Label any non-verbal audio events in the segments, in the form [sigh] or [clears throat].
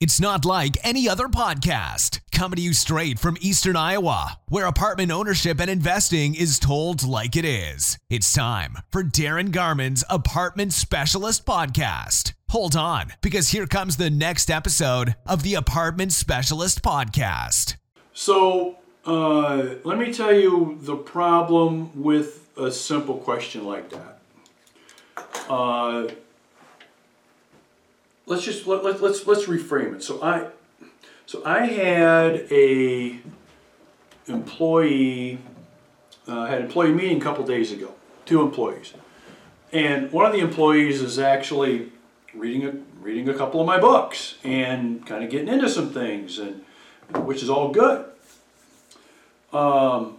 It's not like any other podcast. Coming to you straight from Eastern Iowa, where apartment ownership and investing is told like it is. It's time for Darin Garman's Apartment Specialist Podcast. Hold on, because here comes the next episode of the Apartment Specialist Podcast. So, uh, let me tell you the problem with a simple question like that. Uh, let's just let, let, let's let's reframe it. So I so I had a employee uh, had an employee meeting a couple days ago. Two employees, and one of the employees is actually reading a reading a couple of my books and kind of getting into some things, and which is all good. Um,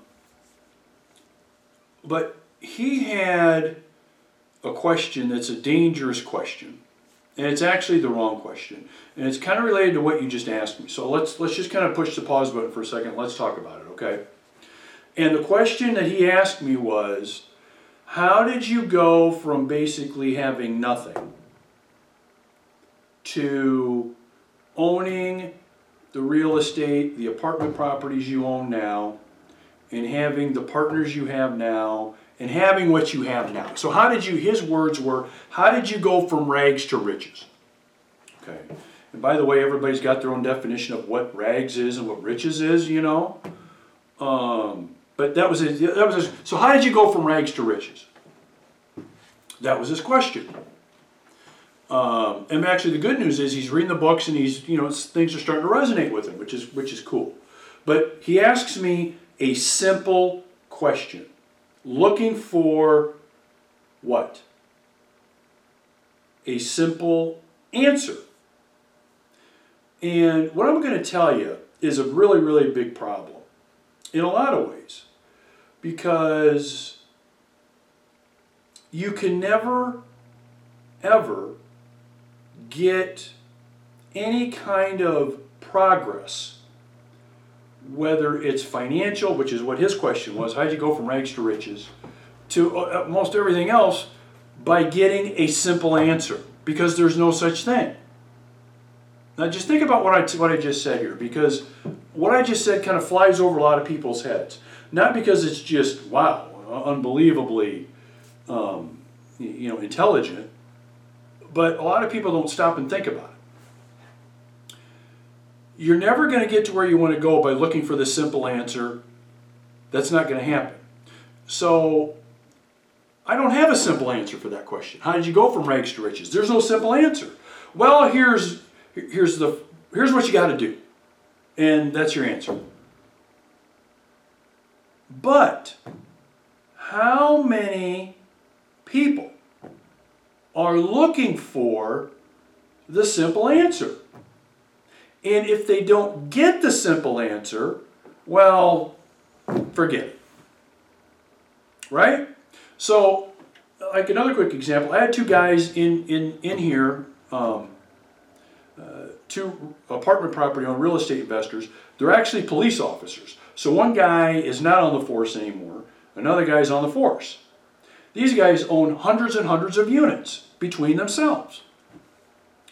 but he had a question that's a dangerous question and it's actually the wrong question. And it's kind of related to what you just asked me. So let's let's just kind of push the pause button for a second. Let's talk about it, okay? And the question that he asked me was, how did you go from basically having nothing to owning the real estate, the apartment properties you own now, and having the partners you have now, and having what you have now. So, how did you, his words were, how did you go from rags to riches? Okay. And by the way, everybody's got their own definition of what rags is and what riches is, you know. Um, but that was it. That was his, so. How did you go from rags to riches? That was his question. Um, and actually, the good news is he's reading the books and he's you know things are starting to resonate with him, which is which is cool. But he asks me a simple question looking for what? A simple answer. And what I'm going to tell you is a really, really big problem in a lot of ways because you can never, ever get any kind of progress whether it's financial, which is what his question was, how'd you go from rags to riches, to uh, most everything else by getting a simple answer, because there's no such thing. Now, just think about what I, what I just said here, because what I just said kind of flies over a lot of people's heads. Not because it's just, wow, unbelievably um, you know, intelligent, but a lot of people don't stop and think about it you're never going to get to where you want to go by looking for the simple answer. That's not going to happen. So, I don't have a simple answer for that question. How did you go from rags to riches? There's no simple answer. Well, here's here's the here's what you got to do. And that's your answer. But how many people are looking for the simple answer? And if they don't get the simple answer, well, forget it. Right? So, like another quick example, I had two guys in, in, in here, um, uh, two apartment property on real estate investors. They're actually police officers. So one guy is not on the force anymore, another guy's on the force. These guys own hundreds and hundreds of units between themselves.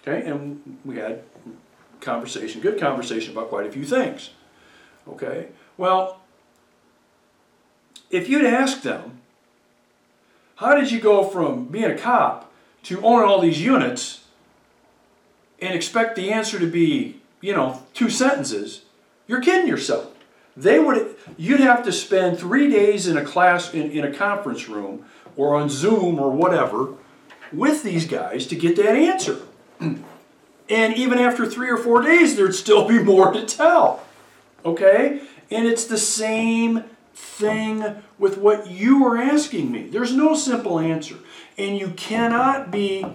Okay, and we had conversation, good conversation about quite a few things. Okay? Well, if you'd asked them, how did you go from being a cop to owning all these units and expect the answer to be, you know, two sentences, you're kidding yourself. They would you'd have to spend three days in a class in, in a conference room or on Zoom or whatever with these guys to get that answer. [clears throat] And even after three or four days, there'd still be more to tell. Okay? And it's the same thing with what you are asking me. There's no simple answer. And you cannot be,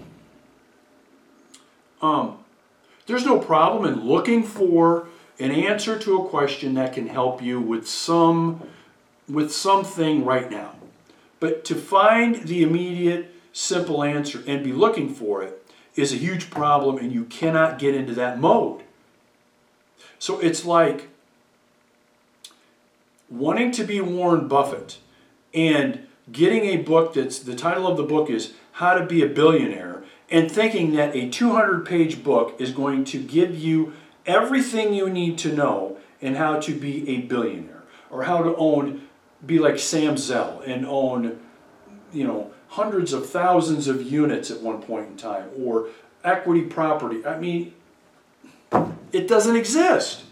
um, there's no problem in looking for an answer to a question that can help you with some with something right now. But to find the immediate simple answer and be looking for it is a huge problem and you cannot get into that mode. So it's like wanting to be Warren Buffett and getting a book that's the title of the book is How to Be a Billionaire and thinking that a 200 page book is going to give you everything you need to know in how to be a billionaire or how to own, be like Sam Zell and own, you know, hundreds of thousands of units at one point in time or equity property. I mean, it doesn't exist.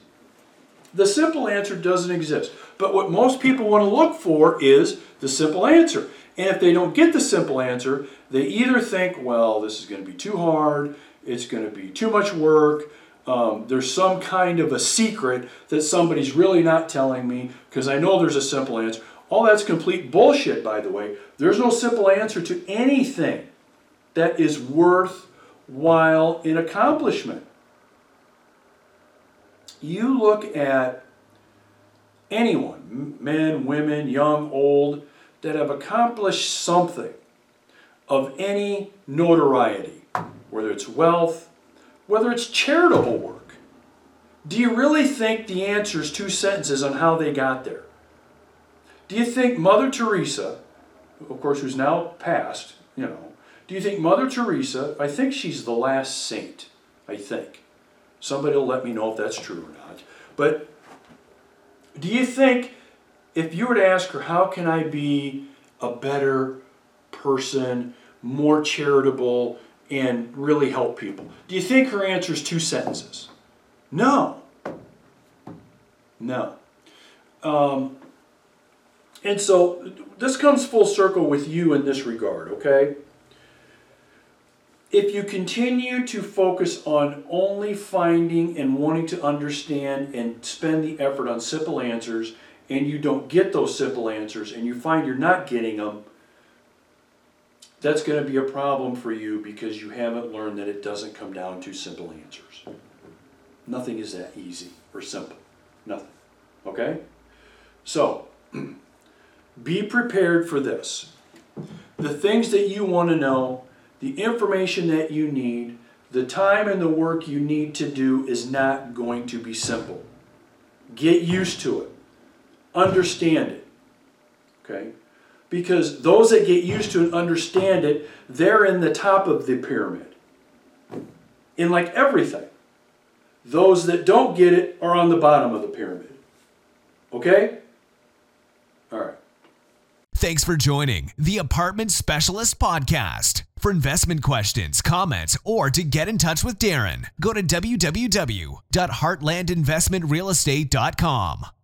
The simple answer doesn't exist. But what most people want to look for is the simple answer. And if they don't get the simple answer, they either think, well, this is going to be too hard, it's going to be too much work, um, there's some kind of a secret that somebody's really not telling me because I know there's a simple answer. All that's complete bullshit, by the way. There's no simple answer to anything that is worthwhile in accomplishment. You look at anyone, men, women, young, old, that have accomplished something of any notoriety, whether it's wealth, whether it's charitable work. Do you really think the answer is two sentences on how they got there? Do you think Mother Teresa, of course, who's now passed, you know, do you think Mother Teresa, I think she's the last saint, I think. Somebody will let me know if that's true or not. But do you think if you were to ask her, how can I be a better person, more charitable, and really help people? Do you think her answer is two sentences? No. No. Um, and so this comes full circle with you in this regard, okay? If you continue to focus on only finding and wanting to understand and spend the effort on simple answers, and you don't get those simple answers, and you find you're not getting them, that's going to be a problem for you because you haven't learned that it doesn't come down to simple answers. Nothing is that easy or simple. Nothing. Okay? So, [clears throat] be prepared for this. The things that you want to know, the information that you need, the time and the work you need to do is not going to be simple. Get used to it. Understand it. Okay? because those that get used to and understand it, they're in the top of the pyramid. In like everything. Those that don't get it are on the bottom of the pyramid. Okay? All right. Thanks for joining the Apartment Specialist Podcast. For investment questions, comments, or to get in touch with Darin, go to www.heartlandinvestmentrealestate.com.